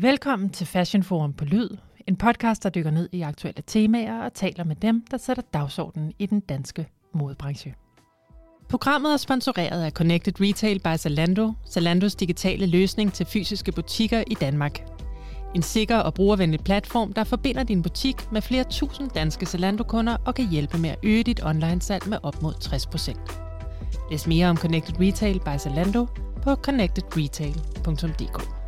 Velkommen til Fashion Forum på Lyd, en podcast, der dykker ned i aktuelle temaer og taler med dem, der sætter dagsordenen i den danske modebranche. Programmet er sponsoreret af Connected Retail by Zalando, Zalandos digitale løsning til fysiske butikker i Danmark. En sikker og brugervenlig platform, der forbinder din butik med flere tusind danske Zalando-kunder og kan hjælpe med at øge dit online-salg med op mod 60%. Læs mere om Connected Retail by Zalando på connectedretail.dk.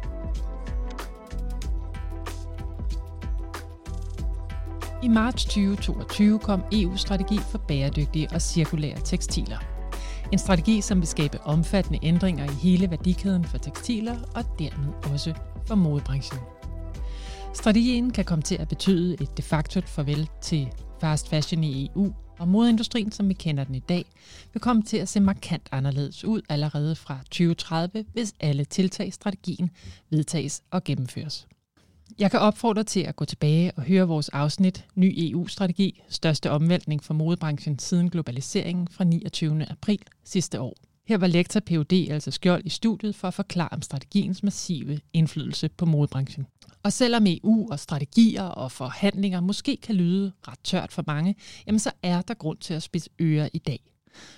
I marts 2022 kom EU-strategi for bæredygtige og cirkulære tekstiler. En strategi, som vil skabe omfattende ændringer i hele værdikæden for tekstiler og dermed også for modebranchen. Strategien kan komme til at betyde et de facto farvel til fast fashion i EU, og modeindustrien, som vi kender den i dag, vil komme til at se markant anderledes ud allerede fra 2030, hvis alle tiltag i strategien vedtages og gennemføres. Jeg kan opfordre til at gå tilbage og høre vores afsnit Ny EU-strategi, største omvæltning for modebranchen siden globaliseringen fra 29. april sidste år. Her var lektor PUD altså Skjold i studiet for at forklare om strategiens massive indflydelse på modebranchen. Og selvom EU og strategier og forhandlinger måske kan lyde ret tørt for mange, jamen så er der grund til at spidse ører i dag.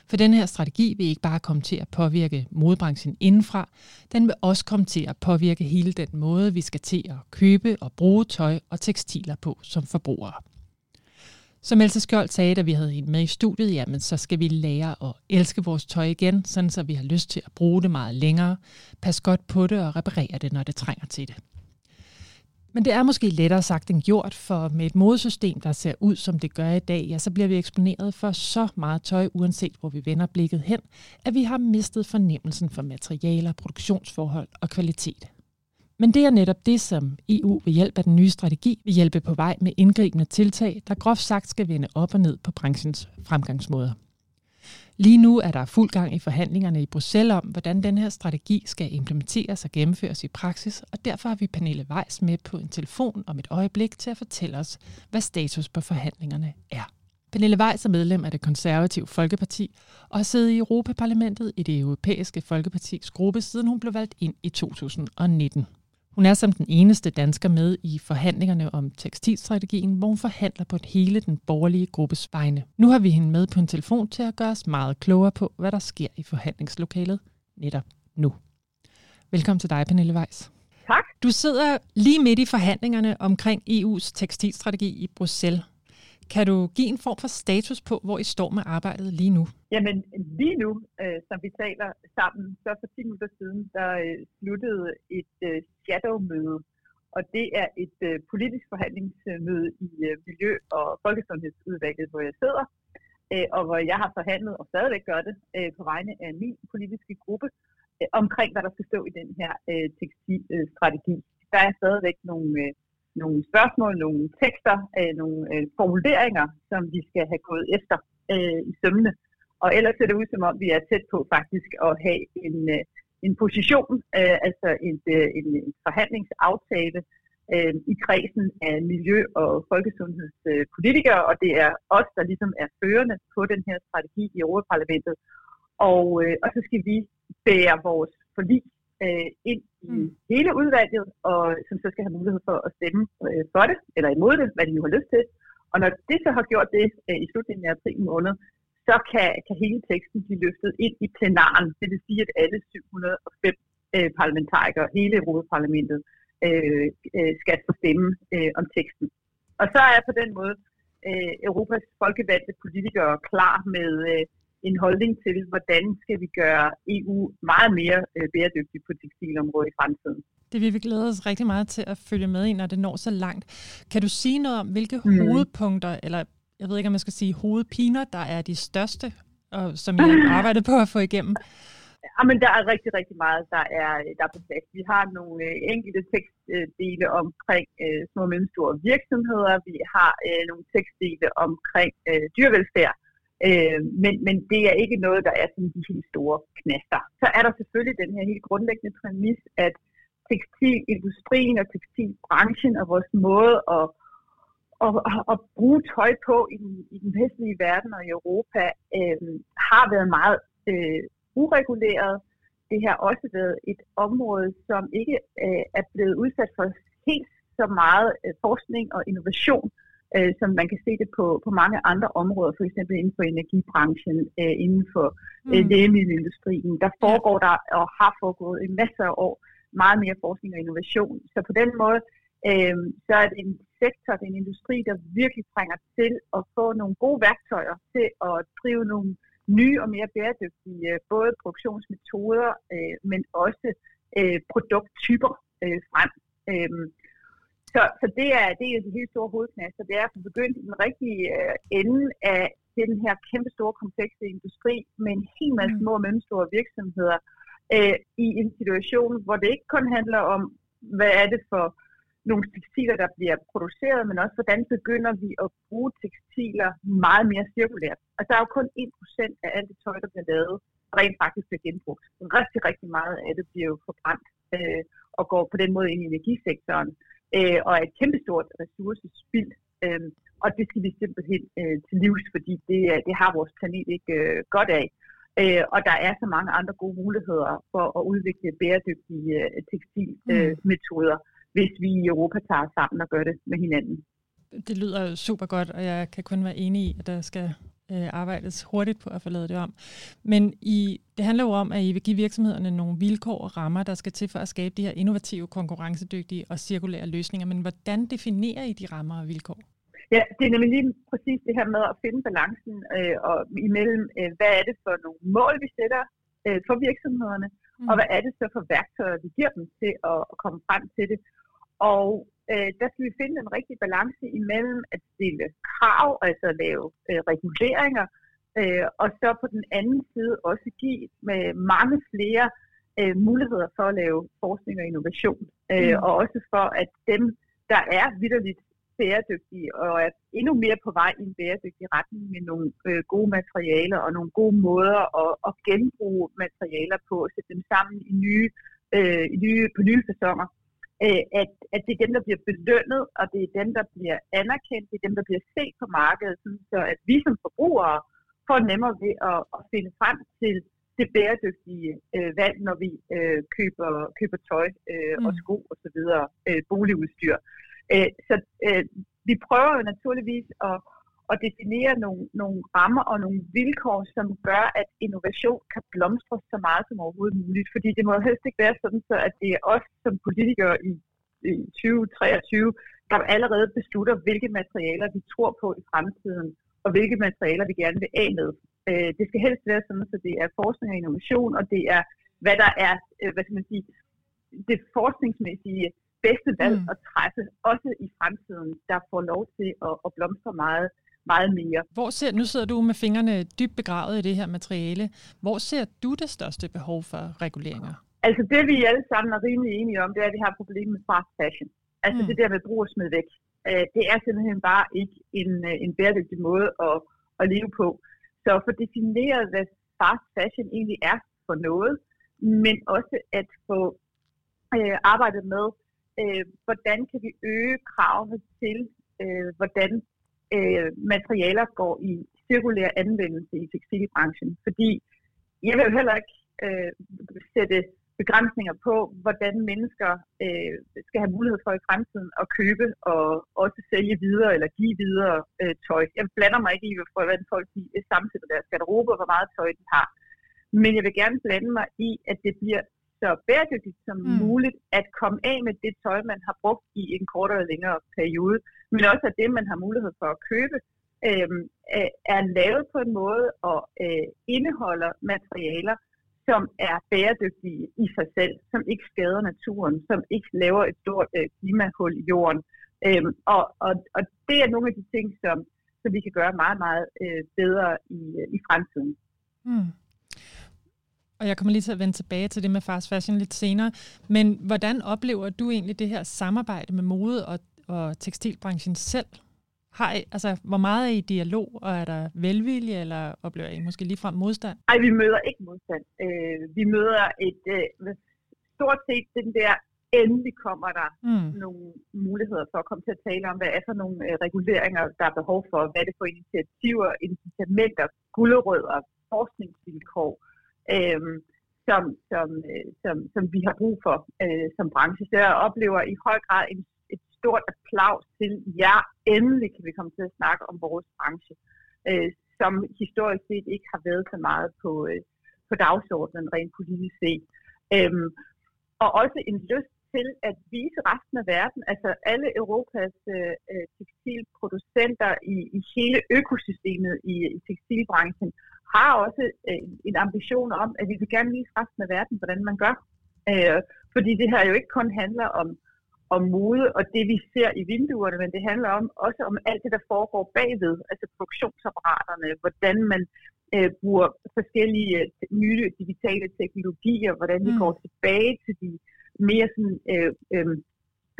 For den her strategi vil ikke bare komme til at påvirke modebranchen indenfra, den vil også komme til at påvirke hele den måde, vi skal til at købe og bruge tøj og tekstiler på som forbrugere. Som Else Skjold sagde, da vi havde hende med i studiet, jamen så skal vi lære at elske vores tøj igen, sådan så vi har lyst til at bruge det meget længere, pas godt på det og reparere det, når det trænger til det. Men det er måske lettere sagt end gjort, for med et modesystem, der ser ud som det gør i dag, ja, så bliver vi eksponeret for så meget tøj, uanset hvor vi vender blikket hen, at vi har mistet fornemmelsen for materialer, produktionsforhold og kvalitet. Men det er netop det, som EU ved hjælp af den nye strategi vil hjælpe på vej med indgribende tiltag, der groft sagt skal vende op og ned på branchens fremgangsmåder. Lige nu er der fuld gang i forhandlingerne i Bruxelles om, hvordan den her strategi skal implementeres og gennemføres i praksis, og derfor har vi Pernille Weiss med på en telefon om et øjeblik til at fortælle os, hvad status på forhandlingerne er. Pernille Weiss er medlem af det konservative Folkeparti og har siddet i Europaparlamentet i det europæiske Folkepartis gruppe, siden hun blev valgt ind i 2019. Hun er som den eneste dansker med i forhandlingerne om tekstilstrategien, hvor hun forhandler på hele den borgerlige gruppes vegne. Nu har vi hende med på en telefon til at gøre os meget klogere på, hvad der sker i forhandlingslokalet netop nu. Velkommen til dig, Pernille Weiss. Tak. Du sidder lige midt i forhandlingerne omkring EU's tekstilstrategi i Bruxelles. Kan du give en form for status på, hvor I står med arbejdet lige nu? Jamen lige nu, øh, som vi taler sammen, så for 10 minutter siden, der øh, sluttede et øh, shadow-møde. Og det er et øh, politisk forhandlingsmøde i øh, Miljø- og Folkesundhedsudvalget, hvor jeg sidder, øh, og hvor jeg har forhandlet og stadigvæk gør det øh, på vegne af min politiske gruppe øh, omkring, hvad der skal stå i den her øh, tekstilstrategi. Der er stadigvæk nogle... Øh, nogle spørgsmål, nogle tekster, øh, nogle øh, formuleringer, som vi skal have gået efter øh, i sømne. Og ellers ser det ud som om, vi er tæt på faktisk at have en, øh, en position, øh, altså en, øh, en, en forhandlingsaftale øh, i kredsen af miljø- og folkesundhedspolitikere, og det er os, der ligesom er førende på den her strategi i Europaparlamentet. Og, øh, og så skal vi bære vores forlig øh, ind i mm. hele udvalget, og som så skal have mulighed for at stemme øh, for det, eller imod det, hvad de nu har lyst til. Og når det så har gjort det øh, i slutningen af april måned, så kan, kan hele teksten blive løftet ind i plenaren. Det vil sige, at alle 705 øh, parlamentarikere, hele Europaparlamentet, øh, øh, skal få stemme øh, om teksten. Og så er på den måde øh, Europas folkevalgte politikere klar med øh, en holdning til, hvordan skal vi gøre EU meget mere øh, bæredygtig på tekstilområdet i fremtiden. Det vil vi glæde os rigtig meget til at følge med i, når det når så langt. Kan du sige noget om, hvilke mm. hovedpunkter, eller jeg ved ikke, om man skal sige hovedpiner, der er de største, og som I har arbejdet på at få igennem? Ja, men der er rigtig, rigtig meget, der er, der er på plads. Vi har nogle øh, enkelte tekstdele omkring øh, små og mellemstore virksomheder. Vi har øh, nogle tekstdele omkring øh, dyrevelfærd. Øh, men, men det er ikke noget, der er sådan de helt store knaster. Så er der selvfølgelig den her helt grundlæggende præmis, at tekstilindustrien og tekstilbranchen og vores måde at, at, at bruge tøj på i den, i den vestlige verden og i Europa øh, har været meget øh, ureguleret. det har også været et område, som ikke øh, er blevet udsat for helt så meget øh, forskning og innovation, øh, som man kan se det på, på mange andre områder, for eksempel inden for energibranchen, øh, inden for øh, mm. lægemiddelindustrien. Der foregår der og har foregået en masse af år meget mere forskning og innovation. Så på den måde, øh, så er det en sektor, det er en industri, der virkelig trænger til at få nogle gode værktøjer til at drive nogle nye og mere bæredygtige øh, både produktionsmetoder, øh, men også øh, produkttyper øh, frem. Øh, så, så det er det er de helt store hovedknaster. Det er at begyndt i den rigtige øh, ende af den her kæmpe store komplekse industri med en hel masse mm. små og mellemstore virksomheder øh, i en situation, hvor det ikke kun handler om, hvad er det for nogle tekstiler, der bliver produceret, men også hvordan begynder vi at bruge tekstiler meget mere cirkulært. Og der er jo kun 1% af alt det tøj, der bliver lavet, rent faktisk bliver genbrugt. Rigtig, rigtig meget af det bliver jo forbrændt øh, og går på den måde ind i energisektoren øh, og er et kæmpestort ressourcespild. Øh, og det skal vi simpelthen øh, til livs, fordi det, det har vores planet ikke øh, godt af. Øh, og der er så mange andre gode muligheder for at udvikle bæredygtige øh, tekstilmetoder, øh, mm. hvis vi i Europa tager sammen og gør det med hinanden. Det lyder super godt, og jeg kan kun være enig i, at der skal øh, arbejdes hurtigt på at få lavet det om. Men I, det handler jo om, at I vil give virksomhederne nogle vilkår og rammer, der skal til for at skabe de her innovative, konkurrencedygtige og cirkulære løsninger. Men hvordan definerer I de rammer og vilkår? Ja, det er nemlig lige præcis det her med at finde balancen øh, og imellem, øh, hvad er det for nogle mål, vi sætter øh, for virksomhederne, mm. og hvad er det så for værktøjer, vi giver dem til at, at komme frem til det. Og øh, der skal vi finde en rigtig balance imellem at stille krav, altså lave øh, reguleringer, øh, og så på den anden side også give med mange flere øh, muligheder for at lave forskning og innovation. Øh, mm. Og også for, at dem, der er vidderligt bæredygtige og er endnu mere på vej i en bæredygtig retning med nogle øh, gode materialer og nogle gode måder at, at genbruge materialer på, og sætte dem sammen i nye, øh, i nye, på nye sæsoner øh, at, at det er dem, der bliver belønnet, og det er dem, der bliver anerkendt, det er dem, der bliver set på markedet, sådan så at vi som forbrugere får nemmere ved at, at finde frem til det bæredygtige øh, valg, når vi øh, køber, køber tøj øh, mm. og sko og så videre, øh, boligudstyr. Øh, så øh, vi prøver jo naturligvis at, at definere nogle, nogle rammer og nogle vilkår, som gør, at innovation kan blomstre så meget som overhovedet muligt. Fordi det må helst ikke være sådan, så at det er os som politikere i, i 2023, der allerede beslutter, hvilke materialer vi tror på i fremtiden, og hvilke materialer vi gerne vil af med. Øh, det skal helst være sådan, så det er forskning og innovation, og det er, hvad der er, øh, hvad skal man sige, det forskningsmæssige bedste valg mm. at træffe, også i fremtiden, der får lov til at, at blomstre meget meget mere. Hvor ser, nu sidder du med fingrene dybt begravet i det her materiale. Hvor ser du det største behov for reguleringer? Altså det, vi alle sammen er rimelig enige om, det er, at vi har et problem med fast fashion. Altså mm. det der med brug og smid væk. Øh, det er simpelthen bare ikke en, øh, en bæredygtig måde at, at leve på. Så for defineret, hvad fast fashion egentlig er for noget, men også at få øh, arbejdet med, øh, hvordan kan vi øge kravene til, øh, hvordan øh, materialer går i cirkulær anvendelse i tekstilbranchen. Fordi jeg vil jo heller ikke øh, sætte begrænsninger på, hvordan mennesker øh, skal have mulighed for i fremtiden at købe og også sælge videre eller give videre øh, tøj. Jeg blander mig ikke i, hvordan folk de øh, sammensætter deres garderobe og hvor meget tøj de har. Men jeg vil gerne blande mig i, at det bliver så bæredygtigt som mm. muligt at komme af med det tøj, man har brugt i en kortere eller længere periode, men også at det, man har mulighed for at købe, øh, er lavet på en måde og øh, indeholder materialer, som er bæredygtige i sig selv, som ikke skader naturen, som ikke laver et stort øh, klimahul i jorden. Øh, og, og, og det er nogle af de ting, som, som vi kan gøre meget, meget øh, bedre i, i fremtiden. Mm. Og jeg kommer lige til at vende tilbage til det med fast fashion lidt senere. Men hvordan oplever du egentlig det her samarbejde med mode og, og tekstilbranchen selv? Har I, altså, hvor meget er I dialog, og er der velvilje, eller oplever I måske ligefrem modstand? Nej, vi møder ikke modstand. Øh, vi møder et øh, stort set den der, endelig kommer der mm. nogle muligheder for at komme til at tale om, hvad er for nogle øh, reguleringer, der er behov for, hvad er det for initiativer, incitamenter, gulderødder, forskningsvilkår, Øhm, som, som, øh, som, som vi har brug for øh, som branche. Så jeg oplever i høj grad en, et stort applaus til jer. Endelig kan vi komme til at snakke om vores branche, øh, som historisk set ikke har været så meget på, øh, på dagsordenen rent politisk set. Øhm, og også en lyst til at vise resten af verden, altså alle Europas øh, øh tekstilproducenter i, i hele økosystemet i, i tekstilbranchen, har også øh, en ambition om, at vi vil gerne vise resten af verden, hvordan man gør. Øh, fordi det her jo ikke kun handler om, om mode og det, vi ser i vinduerne, men det handler om, også om alt det, der foregår bagved, altså produktionsapparaterne, hvordan man øh, bruger forskellige øh, nye digitale teknologier, hvordan vi mm. går tilbage til de mere sådan, øh, øh,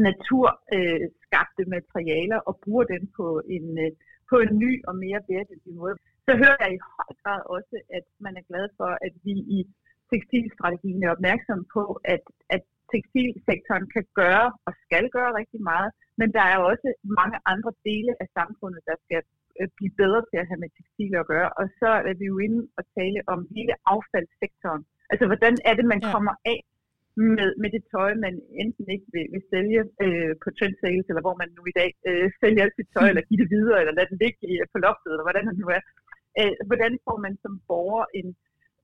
naturskabte øh, materialer og bruger dem på en, øh, på en ny og mere bæredygtig måde. Så hører jeg i høj grad også, at man er glad for, at vi i tekstilstrategien er opmærksom på, at, at tekstilsektoren kan gøre og skal gøre rigtig meget, men der er også mange andre dele af samfundet, der skal øh, blive bedre til at have med tekstil at gøre. Og så er vi jo inde og tale om hele affaldssektoren. Altså, hvordan er det, man kommer af med, med det tøj, man enten ikke vil, vil sælge øh, på trend sales, eller hvor man nu i dag øh, sælger sit tøj, eller give det videre, eller lade det ligge på loftet, eller hvordan det nu er. Øh, hvordan får man som borger en,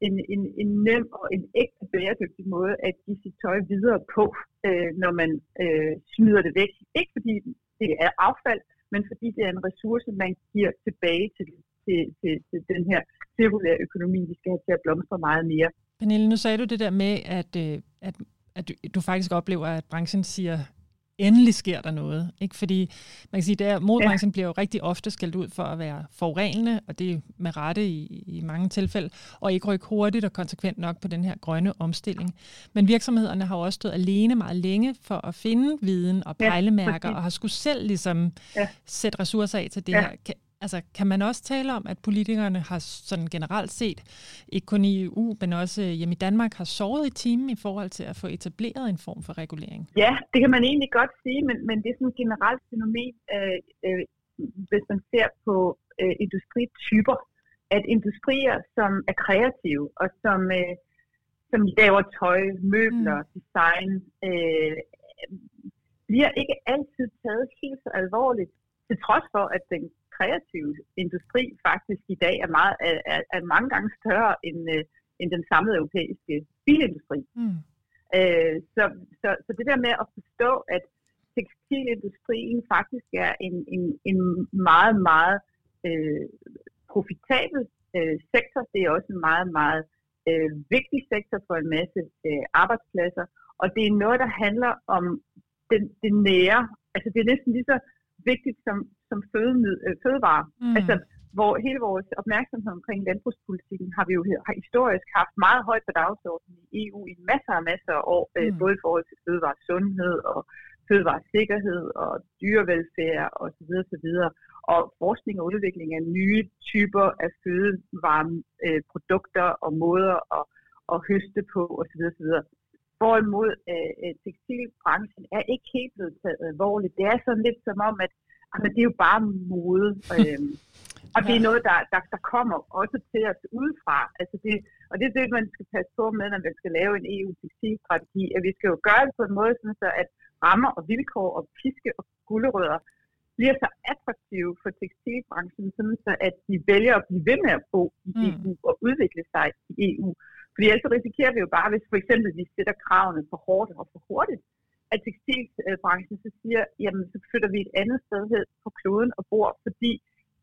en, en, en nem og en ægte bæredygtig måde at give sit tøj videre på, øh, når man øh, smider det væk. Ikke fordi det er affald, men fordi det er en ressource, man giver tilbage til, til, til, til den her cirkulære økonomi, vi skal have til at blomstre meget mere. Pernille, nu sagde du det der med, at, øh, at, at du faktisk oplever, at branchen siger endelig sker der noget. Ikke? Fordi man kan sige, at modbranchen ja. bliver jo rigtig ofte skældt ud for at være forurenende, og det er med rette i, i mange tilfælde, og ikke rykke hurtigt og konsekvent nok på den her grønne omstilling. Men virksomhederne har jo også stået alene meget længe for at finde viden og pejlemærker, ja, og har skulle selv ligesom ja. sætte ressourcer af til det ja. her. Altså, kan man også tale om, at politikerne har sådan generelt set, ikke kun i EU, men også hjemme i Danmark, har sovet i timen i forhold til at få etableret en form for regulering? Ja, det kan man egentlig godt sige, men, men det er sådan et generelt fænomen, øh, øh, hvis man ser på øh, industrityper, at industrier, som er kreative og som, øh, som laver tøj, møbler, mm. design, øh, bliver ikke altid taget helt så alvorligt, til trods for, at den kreative industri faktisk i dag er, meget, er, er mange gange større end, øh, end den samlede europæiske bilindustri. Mm. Øh, så, så, så det der med at forstå, at tekstilindustrien faktisk er en, en, en meget, meget øh, profitabel øh, sektor. Det er også en meget, meget øh, vigtig sektor for en masse øh, arbejdspladser. Og det er noget, der handler om den, det nære. Altså det er næsten lige så vigtigt som, som fødemid, øh, fødevare. Mm. Altså, hvor hele vores opmærksomhed omkring landbrugspolitikken har vi jo har historisk haft meget højt på dagsordenen i EU i masser og masser af år, øh, mm. både i forhold til fødevaresundhed og fødevaresikkerhed og dyrevelfærd osv. osv. Og forskning og udvikling af nye typer af fødevareprodukter og måder at, at høste på osv. osv. Hvorimod øh, øh, tekstilbranchen er ikke helt blevet taget alvorligt. Det er sådan lidt som om, at altså, det er jo bare mode. Øh, og det er noget, der, der, der kommer også til os udefra. Altså det, og det er det, man skal passe på med, når man skal lave en EU-tekstilstrategi, at vi skal jo gøre det på en måde, sådan så at rammer og vilkår og piske og gulerødder bliver så attraktive for tekstilbranchen, sådan så at de vælger at blive ved med at bo i EU mm. og udvikle sig i EU. Fordi ellers risikerer vi jo bare, hvis for eksempel vi sætter kravene for hårdt og for hurtigt, at tekstilbranchen så siger, jamen så flytter vi et andet sted hen på kloden og bor, fordi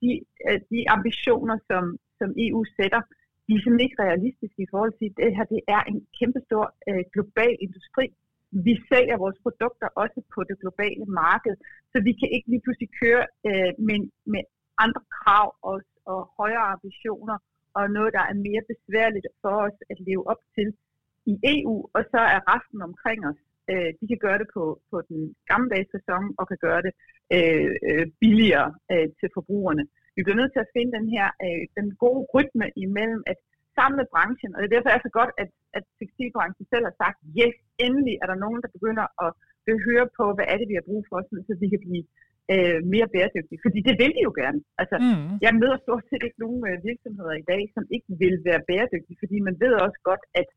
de, øh, de ambitioner, som, som EU sætter, de er simpelthen ikke realistiske i forhold til, at det her det er en kæmpestor øh, global industri. Vi sælger vores produkter også på det globale marked, så vi kan ikke lige pludselig køre øh, med, med andre krav og, og højere ambitioner og noget, der er mere besværligt for os at leve op til i EU, og så er resten omkring os, øh, de kan gøre det på, på den gammeldags sæson og kan gøre det øh, øh, billigere øh, til forbrugerne. Vi bliver nødt til at finde den her øh, den gode rytme imellem at samle branchen, og det er derfor er så godt, at, at tekstilbranchen selv har sagt, yes, endelig er der nogen, der begynder at vil høre på, hvad er det, vi har brug for, så vi kan blive øh, mere bæredygtige. Fordi det vil de jo gerne. Altså, mm. Jeg møder stort set ikke nogen øh, virksomheder i dag, som ikke vil være bæredygtige, fordi man ved også godt, at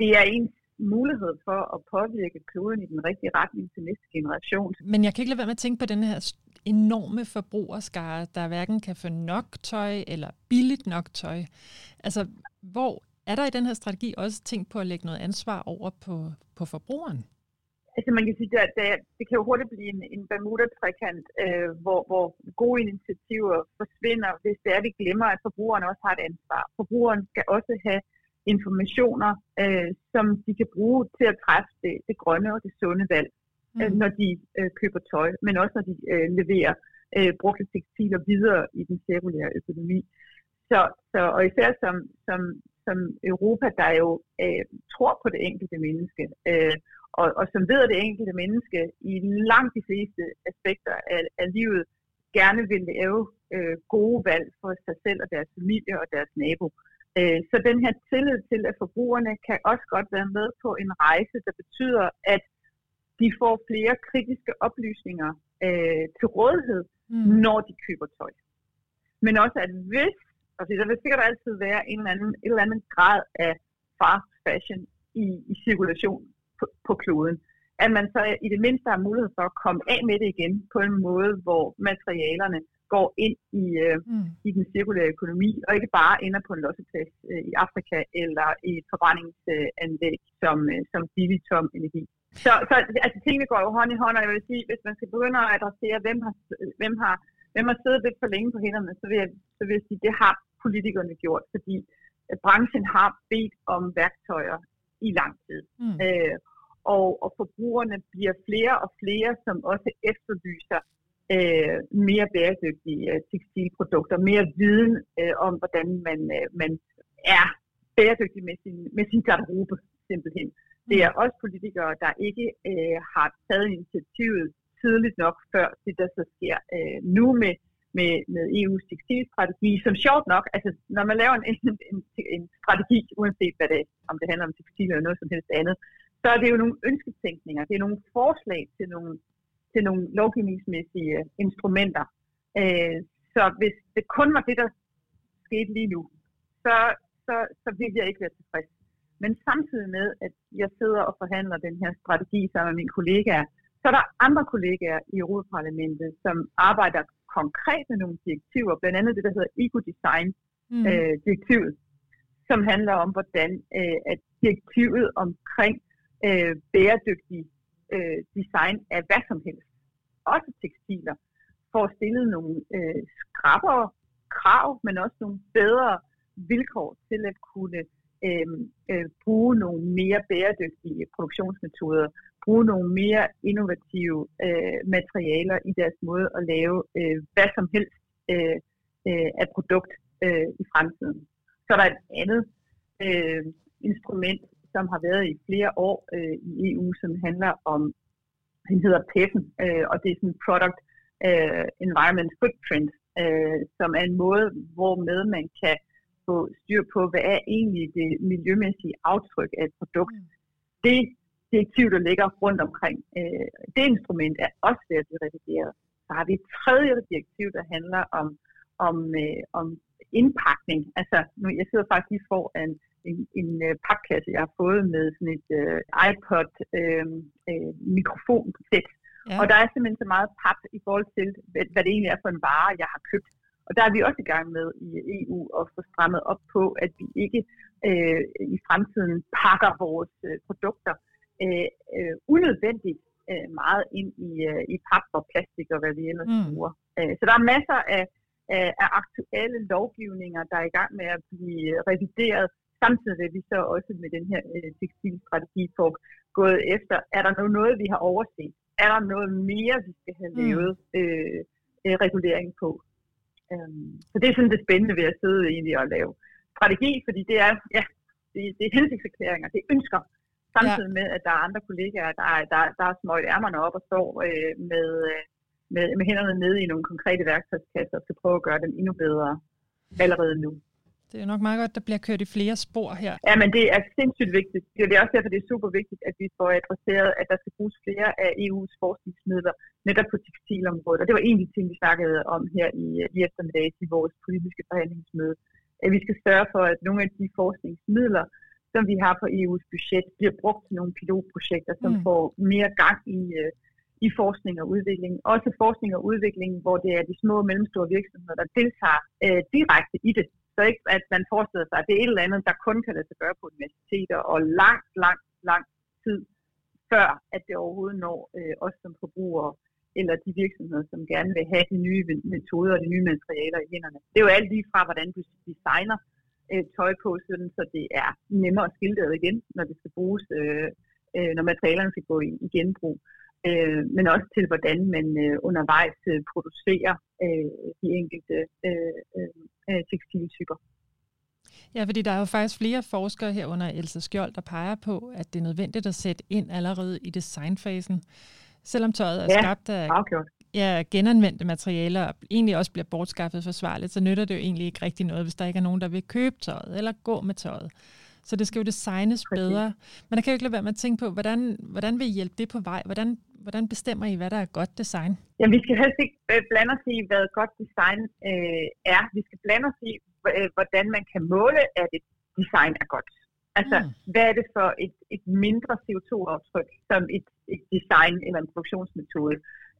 det er en mulighed for at påvirke kloden i den rigtige retning til næste generation. Men jeg kan ikke lade være med at tænke på den her enorme forbrugerskare, der hverken kan få nok tøj eller billigt nok tøj. Altså, hvor er der i den her strategi også tænkt på at lægge noget ansvar over på, på forbrugeren? Altså man kan sige, at det, det kan jo hurtigt blive en, en Bermuda-trekant, øh, hvor, hvor gode initiativer forsvinder, hvis det er, at vi glemmer, at forbrugerne også har et ansvar. Forbrugeren skal også have informationer, øh, som de kan bruge til at træffe det, det grønne og det sunde valg, mm. øh, når de øh, køber tøj, men også når de øh, leverer øh, brugte tekstiler videre i den cirkulære økonomi. Så, så, og især som, som, som Europa, der jo øh, tror på det enkelte menneske, øh, og, og som ved, at det enkelte menneske i langt de fleste aspekter af, af livet gerne vil lave øh, gode valg for sig selv og deres familie og deres nabo. Øh, så den her tillid til, at forbrugerne kan også godt være med på en rejse, der betyder, at de får flere kritiske oplysninger øh, til rådighed, mm. når de køber tøj. Men også, at hvis, og der vil sikkert altid være en eller anden, en eller anden grad af fast fashion i, i cirkulation på, på kloden, at man så i det mindste har mulighed for at komme af med det igen på en måde, hvor materialerne går ind i, øh, mm. i den cirkulære økonomi, og ikke bare ender på en losseplads øh, i Afrika eller i et forbrændingsanlæg som, øh, som billig tom energi. Så, så altså, tingene går jo hånd i hånd, og jeg vil sige, hvis man skal begynde at adressere, hvem har, hvem har, hvem har siddet lidt for længe på hænderne, så vil jeg, så vil jeg sige, det har politikerne gjort, fordi branchen har bedt om værktøjer i lang tid. Mm. Øh, og, og forbrugerne bliver flere og flere, som også efterlyser øh, mere bæredygtige øh, tekstilprodukter, mere viden øh, om, hvordan man, øh, man er bæredygtig med sin, med sin garderobe, simpelthen. Det er også politikere, der ikke øh, har taget initiativet tidligt nok, før det der så sker øh, nu med, med, med EU's tekstilstrategi, som sjovt nok, altså når man laver en, en, en, strategi, uanset hvad det, om det handler om tekstil eller noget som helst andet, så er det jo nogle ønsketænkninger, det er nogle forslag til nogle, til nogle lovgivningsmæssige instrumenter. Øh, så hvis det kun var det, der skete lige nu, så, så, så ville jeg ikke være tilfreds. Men samtidig med, at jeg sidder og forhandler den her strategi sammen med mine kollegaer, så er der andre kollegaer i Europaparlamentet, som arbejder konkret med nogle direktiver, blandt andet det, der hedder Eco-Design-direktivet, mm. øh, som handler om, hvordan øh, at direktivet omkring øh, bæredygtig øh, design af hvad som helst, også tekstiler, får stillet nogle øh, skrappere krav, men også nogle bedre vilkår til at kunne øh, øh, bruge nogle mere bæredygtige produktionsmetoder, bruge nogle mere innovative øh, materialer i deres måde at lave øh, hvad som helst øh, øh, af produkt øh, i fremtiden. Så er der et andet øh, instrument, som har været i flere år øh, i EU, som handler om, den hedder PEF'en, øh, og det er sådan Product øh, Environment Footprint, øh, som er en måde, hvormed man kan få styr på, hvad er egentlig det miljømæssige aftryk af et produkt. Mm. Det direktiv, der ligger rundt omkring, øh, det instrument er også ved at blive revideret. Så har vi et tredje direktiv, der handler om, om, øh, om indpakning. Altså, nu, jeg sidder faktisk lige for en, en, uh, papkasse, jeg har fået med sådan et uh, iPod uh, uh, mikrofonsæt. Ja. Og der er simpelthen så meget pap i forhold til, hvad, hvad det egentlig er for en vare, jeg har købt. Og der er vi også i gang med i EU at få strammet op på, at vi ikke øh, i fremtiden pakker vores øh, produkter øh, øh, unødvendigt øh, meget ind i, øh, i pap og plastik og hvad vi ellers mm. bruger. Øh, så der er masser af, af, af aktuelle lovgivninger, der er i gang med at blive revideret, samtidig med vi så også med den her øh, tekstilstrategi får gået efter, er der noget, vi har overset? Er der noget mere, vi skal have mm. lavet øh, øh, regulering på? Um, så det er sådan det spændende ved at sidde egentlig og lave strategi, fordi det er, ja, det, det er hensigtserklæringer, det er ønsker, samtidig ja. med, at der er andre kollegaer, der, der, der er smøjt ærmerne op og står øh, med, øh, med, med hænderne nede i nogle konkrete værktøjskasser til at prøve at gøre dem endnu bedre allerede nu. Det er nok meget godt, der bliver kørt i flere spor her. Ja, men det er sindssygt vigtigt. Det er også derfor, det er super vigtigt, at vi får adresseret, at der skal bruges flere af EU's forskningsmidler netop på tekstilområdet. Og det var en af de ting, vi snakkede om her i, i eftermiddag i vores politiske forhandlingsmøde. At vi skal sørge for, at nogle af de forskningsmidler, som vi har på EU's budget, bliver brugt til nogle pilotprojekter, som mm. får mere gang i, øh, i forskning og udvikling. Også forskning og udvikling, hvor det er de små og mellemstore virksomheder, der deltager øh, direkte i det. Så ikke, at man forestiller sig, at det er et eller andet, der kun kan lade sig gøre på universiteter, og langt, langt, lang tid før, at det overhovedet når øh, os som forbrugere, eller de virksomheder, som gerne vil have de nye metoder og de nye materialer i hænderne. Det er jo alt lige fra, hvordan du designer øh, tøj på, sådan, så det er nemmere at skille det igen, når det skal bruges, øh, øh, når materialerne skal gå i, i genbrug. Øh, men også til, hvordan man øh, undervejs øh, producerer øh, de enkelte øh, øh, tekstiltyper. Ja, fordi der er jo faktisk flere forskere herunder Elsa Skjold, der peger på, at det er nødvendigt at sætte ind allerede i designfasen. Selvom tøjet er ja, skabt af ja, genanvendte materialer og egentlig også bliver bortskaffet forsvarligt, så nytter det jo egentlig ikke rigtig noget, hvis der ikke er nogen, der vil købe tøjet eller gå med tøjet. Så det skal jo designes Præcis. bedre. Men der kan jo ikke lade være med at tænke på, hvordan, hvordan vil I hjælpe det på vej? Hvordan, hvordan bestemmer I, hvad der er godt design? Ja, vi skal helst ikke øh, blande os i, hvad godt design øh, er. Vi skal blande os i, øh, hvordan man kan måle, at et design er godt. Altså, mm. hvad er det for et, et mindre CO2-aftryk, som et, et design eller en produktionsmetode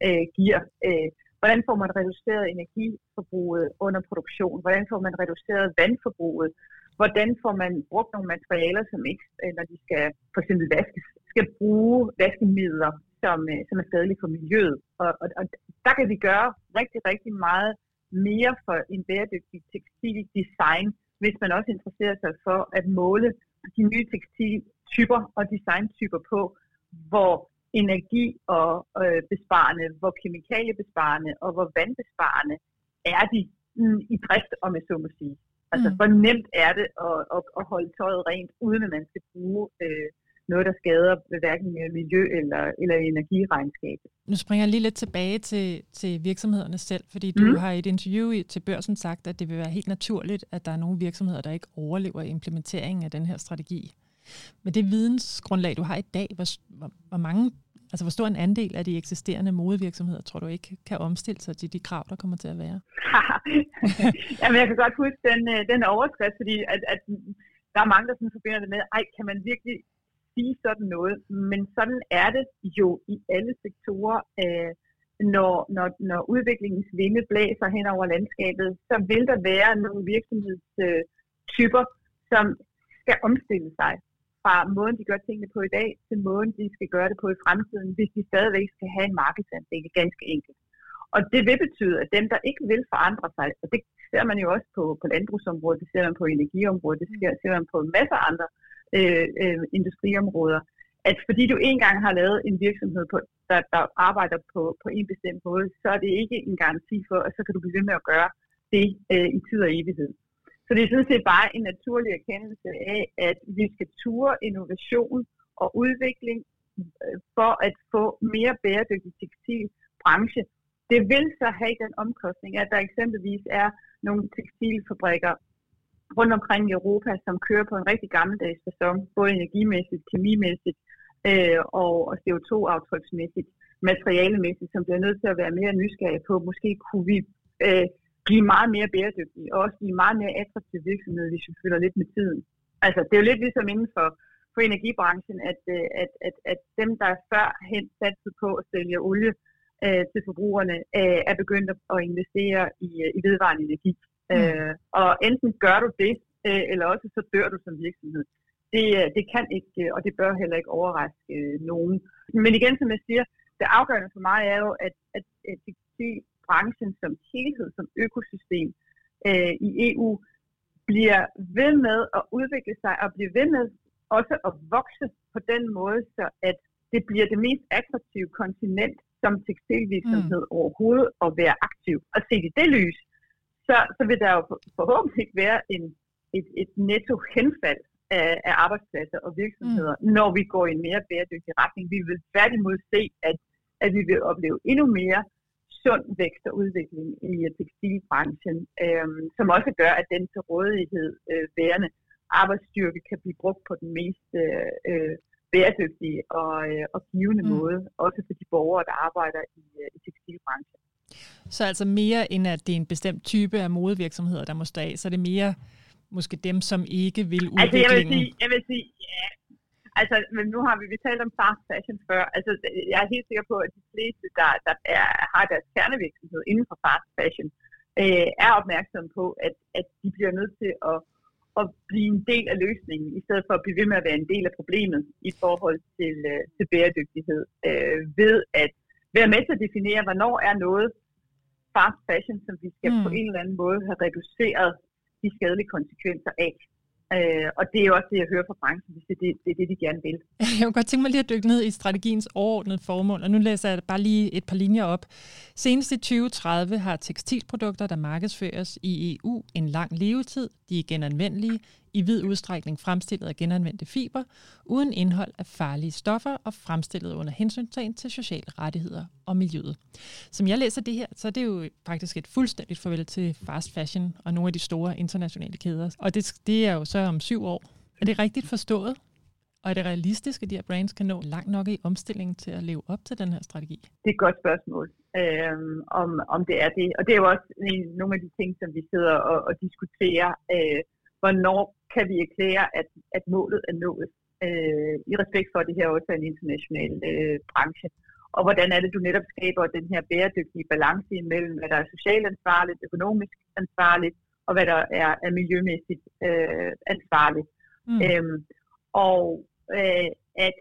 øh, giver? Øh, hvordan får man reduceret energiforbruget under produktion? Hvordan får man reduceret vandforbruget? Hvordan får man brugt nogle materialer, som ikke, øh, når de skal for eksempel vaskes, skal bruge vaskemidler, som, øh, som er skadelige for miljøet? Og, og, og der kan vi gøre rigtig, rigtig meget mere for en bæredygtig tekstildesign, hvis man også interesserer sig for at måle de nye tekstiltyper og designtyper på, hvor energi og øh, besparende, hvor kemikaliebesparende og hvor vandbesparende er de mm, i drift, om jeg så må sige. Altså, mm. hvor nemt er det at, at, at holde tøjet rent, uden at man skal bruge øh, noget, der skader hverken miljø eller, eller energiregnskabet. Nu springer jeg lige lidt tilbage til, til virksomhederne selv, fordi du mm. har i et interview til børsen sagt, at det vil være helt naturligt, at der er nogle virksomheder, der ikke overlever implementeringen af den her strategi. Med det vidensgrundlag, du har i dag, hvor, hvor, hvor mange Altså, hvor stor en andel af de eksisterende modevirksomheder tror du ikke kan omstille sig til de krav, der kommer til at være? Jamen, jeg kan godt huske den, øh, den overskrift, fordi at, at der er mange, der sådan forbinder det med, ej, kan man virkelig sige sådan noget, men sådan er det jo i alle sektorer. Øh, når, når, når udviklingens vinde blæser hen over landskabet, så vil der være nogle virksomhedstyper, som skal omstille sig fra måden, de gør tingene på i dag, til måden, de skal gøre det på i fremtiden, hvis de stadigvæk skal have en markedsandel, ganske enkelt. Og det vil betyde, at dem, der ikke vil forandre sig, og det ser man jo også på, på landbrugsområdet, det ser man på energiområdet, det ser, ser man på masser af andre øh, øh, industriområder, at fordi du engang har lavet en virksomhed, på, der, der arbejder på, på en bestemt måde, så er det ikke en garanti for, at så kan du blive ved med at gøre det øh, i tid og evighed. Så det er sådan set bare en naturlig erkendelse af, at vi skal ture innovation og udvikling øh, for at få mere bæredygtig tekstilbranche. Det vil så have den omkostning, at der eksempelvis er nogle tekstilfabrikker, rundt omkring i Europa, som kører på en rigtig gammeldags sæson, både energimæssigt, kemimæssigt øh, og, og CO2-aftryksmæssigt, materialemæssigt, som bliver nødt til at være mere nysgerrige på. Måske kunne vi øh, blive meget mere bæredygtige, og også blive meget mere attraktive virksomheder, hvis vi følger lidt med tiden. Altså, det er jo lidt ligesom inden for, for energibranchen, at, øh, at, at, at dem, der førhen satte på at sælge olie øh, til forbrugerne, øh, er begyndt at investere i, øh, i vedvarende energi. Mm. Øh, og enten gør du det, øh, eller også så dør du som virksomhed. Det, øh, det kan ikke, og det bør heller ikke overraske øh, nogen. Men igen, som jeg siger, det afgørende for mig er jo, at, at, at branchen som helhed, som økosystem øh, i EU, bliver ved med at udvikle sig og bliver ved med også at vokse på den måde, så at det bliver det mest attraktive kontinent som tekstilvirksomhed mm. overhovedet at være aktiv. Og se i det lys, så, så vil der jo forhåbentlig ikke være en, et, et netto henfald af, af arbejdspladser og virksomheder, mm. når vi går i en mere bæredygtig retning. Vi vil tværtimod se, at, at vi vil opleve endnu mere sund vækst og udvikling i tekstilbranchen, øhm, som også gør, at den til rådighed øh, værende arbejdsstyrke kan blive brugt på den mest øh, øh bæredygtige og, øh, og givende mm. måde, også for de borgere, der arbejder i, øh, i tekstilbranchen. Så altså mere end at det er en bestemt type af modevirksomheder, der må stå af, så er det mere måske dem, som ikke vil udviklingen? Altså jeg vil sige, jeg vil sige ja. Altså, men nu har vi, vi talt om fast fashion før. Altså, jeg er helt sikker på, at de fleste, der, der er, har deres kernevirksomhed inden for fast fashion, øh, er opmærksomme på, at, at de bliver nødt til at, at blive en del af løsningen, i stedet for at blive ved med at være en del af problemet i forhold til, øh, til bæredygtighed, øh, ved at være med til at definere, hvornår er noget fast fashion, som vi skal mm. på en eller anden måde have reduceret de skadelige konsekvenser af. Øh, og det er jo også det, jeg hører fra branchen, hvis det, det, det er det, de gerne vil. Jeg kunne godt tænke mig lige at dykke ned i strategiens overordnede formål, og nu læser jeg bare lige et par linjer op. Senest i 2030 har tekstilprodukter, der markedsføres i EU, en lang levetid. De er genanvendelige, i vid udstrækning fremstillet af genanvendte fiber, uden indhold af farlige stoffer og fremstillet under hensyntagen til sociale rettigheder og miljøet. Som jeg læser det her, så er det jo faktisk et fuldstændigt farvel til fast fashion og nogle af de store internationale kæder. Og det, det er jo så om syv år. Er det rigtigt forstået? Og er det realistisk, at de her brands kan nå langt nok i omstillingen til at leve op til den her strategi? Det er et godt spørgsmål, øh, om, om det er det. Og det er jo også en, nogle af de ting, som vi sidder og, og diskuterer. Øh, hvornår kan vi erklære, at, at målet er nået, øh, i respekt for, at det her også er en international øh, branche. Og hvordan er det, du netop skaber den her bæredygtige balance imellem, hvad der er socialt ansvarligt, økonomisk ansvarligt, og hvad der er, er miljømæssigt øh, ansvarligt. Mm. Øhm, og øh, at,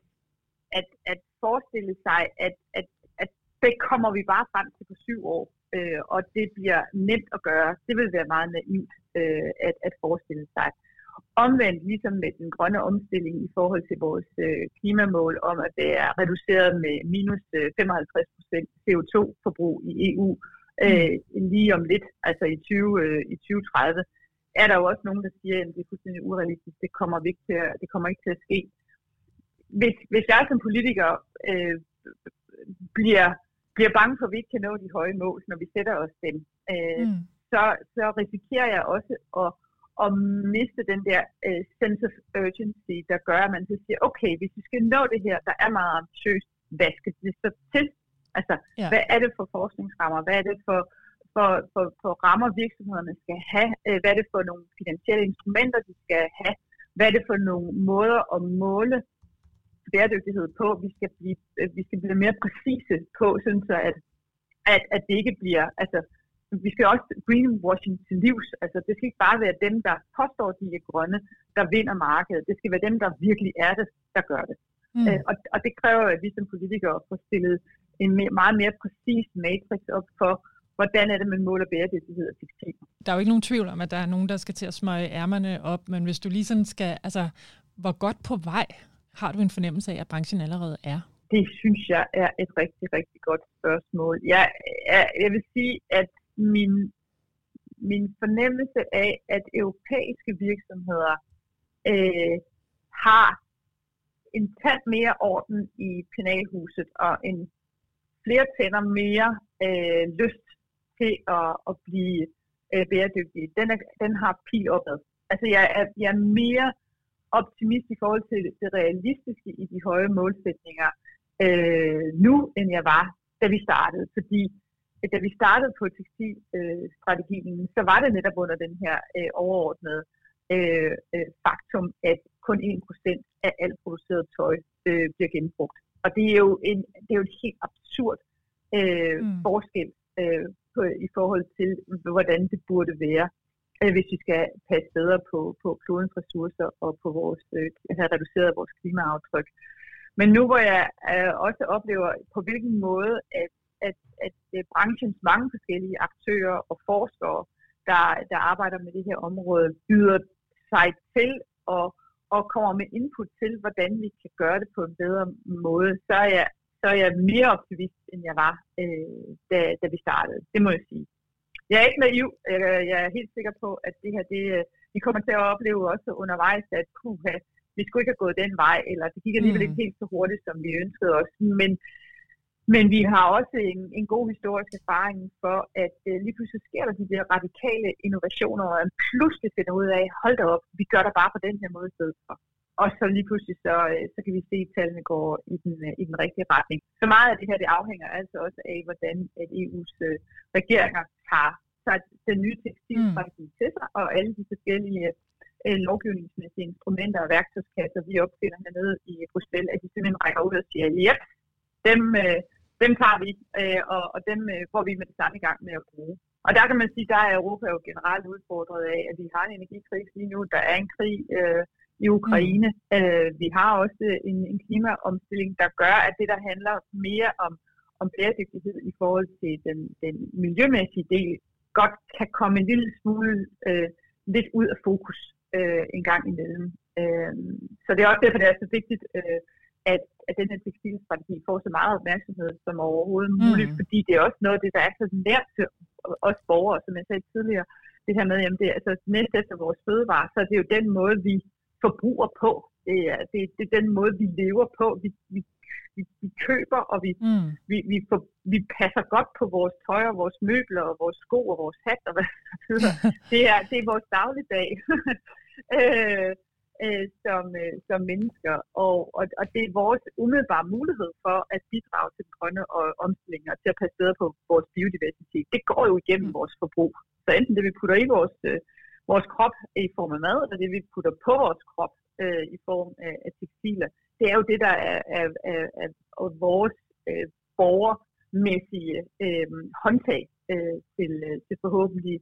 at, at forestille sig, at, at, at det kommer vi bare frem til på syv år, øh, og det bliver nemt at gøre, det vil være meget naivt øh, at, at forestille sig. Omvendt, ligesom med den grønne omstilling i forhold til vores øh, klimamål om, at det er reduceret med minus øh, 55 procent CO2-forbrug i EU øh, mm. lige om lidt, altså i, 20, øh, i 2030, er der jo også nogen, der siger, at det er fuldstændig urealistisk, det kommer, vi ikke til at, det kommer ikke til at ske. Hvis, hvis jeg som politiker øh, bliver, bliver bange for, at vi ikke kan nå de høje mål, når vi sætter os dem, øh, mm. så, så risikerer jeg også at at miste den der uh, sense of urgency, der gør, at man så siger, okay, hvis vi skal nå det her, der er meget ambitiøst, hvad skal det så til? Altså, ja. hvad er det for forskningsrammer? Hvad er det for, for, for, for rammer, virksomhederne skal have? Uh, hvad er det for nogle finansielle instrumenter, de skal have? Hvad er det for nogle måder at måle bæredygtighed på? Vi skal blive, uh, vi skal blive mere præcise på, sådan så at, at, at det ikke bliver, altså, vi skal også greenwashing til livs. Altså, det skal ikke bare være dem, der påstår, de er grønne, der vinder markedet. Det skal være dem, der virkelig er det, der gør det. Mm. Øh, og, og det kræver, at vi som politikere får stillet en mere, meget mere præcis matrix op for, hvordan er det, man måler bæredygtighed af tekstil. Der er jo ikke nogen tvivl om, at der er nogen, der skal til at smøge ærmerne op, men hvis du lige sådan skal, altså, hvor godt på vej har du en fornemmelse af, at branchen allerede er? Det synes jeg er et rigtig, rigtig godt spørgsmål. Jeg, jeg, jeg vil sige, at min, min fornemmelse af, at europæiske virksomheder øh, har en tand mere orden i penalhuset og en flere tænder mere øh, lyst til at, at blive øh, bæredygtige. Den, er, den har pil opad. Altså jeg er, jeg er mere optimist i forhold til det realistiske i de høje målsætninger øh, nu, end jeg var, da vi startede. Fordi da vi startede på tekstilstrategien, øh, så var det netop under den her øh, overordnede øh, øh, faktum, at kun 1% af alt produceret tøj øh, bliver genbrugt. Og det er jo en, det er jo en helt absurd øh, mm. forskel øh, på, i forhold til, hvordan det burde være, øh, hvis vi skal passe bedre på, på klodens ressourcer og på vores, øh, have reduceret vores klimaaftryk. Men nu hvor jeg øh, også oplever, på hvilken måde, at at, at, øh, branchens mange forskellige aktører og forskere, der, der arbejder med det her område, byder sig til og, og kommer med input til, hvordan vi kan gøre det på en bedre måde, så er jeg, så er jeg mere optimist, end jeg var, øh, da, da vi startede. Det må jeg sige. Jeg er ikke naiv. Jeg er helt sikker på, at det her, det, vi kommer til at opleve også undervejs, at puha, vi skulle ikke have gået den vej, eller det gik alligevel mm. ikke helt så hurtigt, som vi ønskede os. Men men vi har også en, en god historisk erfaring for, at øh, lige pludselig sker der de der radikale innovationer, og man pludselig finder ud af, hold da op, vi gør det bare på den her måde i stedet for. Og så lige pludselig, så, øh, så kan vi se, at tallene går i den, øh, i den rigtige retning. Så meget af det her, det afhænger altså også af, hvordan at EU's øh, regeringer har sat den nye tekstilstrategi mm. til sig, og alle de forskellige øh, lovgivningsmæssige instrumenter og værktøjskasser, vi opfinder hernede i Bruxelles, at de simpelthen rækker ud og siger, ja, dem, øh, dem tager vi, øh, og, og dem øh, går vi med det samme i gang med at bruge. Og der kan man sige, der er Europa jo generelt udfordret af, at vi har en energikrise lige nu. Der er en krig øh, i Ukraine. Mm. Øh, vi har også en, en klimaomstilling, der gør, at det, der handler mere om, om bæredygtighed i forhold til den, den miljømæssige del, godt kan komme en lille smule øh, lidt ud af fokus øh, en gang imellem. Øh, så det er også derfor, det er så vigtigt, øh, at, at den her tekstilstrategi får så meget opmærksomhed som overhovedet mm. muligt, fordi det er også noget af det, der er så nært til os borgere, som jeg sagde tidligere, det her med, det er altså næst efter vores fødevare, så det er jo den måde, vi forbruger på. Det er, det, det er den måde, vi lever på. Vi, vi, vi, vi køber, og vi, mm. vi, vi, for, vi passer godt på vores tøj og vores møbler og vores sko og vores hat og hvad det er. Det er vores dagligdag. øh, øh, som, øh, som mennesker, og, og, og det er vores umiddelbare mulighed for at bidrage til den grønne og, omstilling og til at passe bedre på vores biodiversitet. Det går jo igennem mm. vores forbrug. Så enten det, vi putter i vores, øh, vores krop i form af mad, eller det, vi putter på vores krop øh, i form af, af tekstiler, det er jo det, der er, er, er, er, er vores øh, borgermæssige øh, håndtag øh, til, øh, til forhåbentlig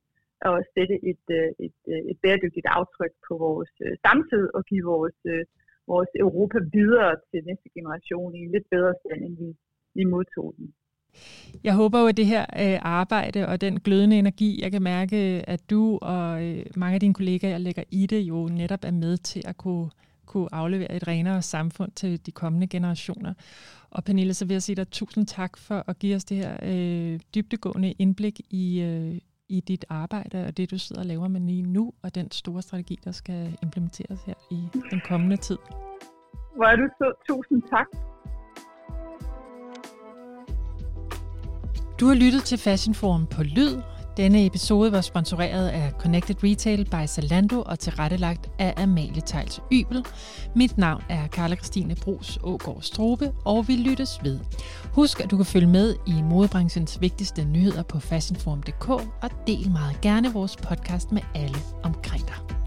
at sætte et, øh, et, øh, et bæredygtigt aftryk på vores øh, samtid og give vores, øh, vores Europa videre til næste generation i en lidt bedre stand, end vi, vi modtog den. Jeg håber jo, at det her øh, arbejde og den glødende energi, jeg kan mærke, at du og øh, mange af dine kollegaer lægger i det, jo netop er med til at kunne, kunne aflevere et renere samfund til de kommende generationer. Og Pernille, så vil jeg sige dig tusind tak for at give os det her øh, dybtegående indblik i, øh, i dit arbejde og det, du sidder og laver med lige nu, og den store strategi, der skal implementeres her i den kommende tid. Hvor er du så. Tusind tak. Du har lyttet til Fashion Forum på Lyd. Denne episode var sponsoreret af Connected Retail by Zalando og tilrettelagt af Amalie Tejls Ybel. Mit navn er Karla Christine Brus Ågaard Strobe, og vi lyttes ved. Husk, at du kan følge med i modebranchens vigtigste nyheder på fashionforum.dk og del meget gerne vores podcast med alle omkring dig.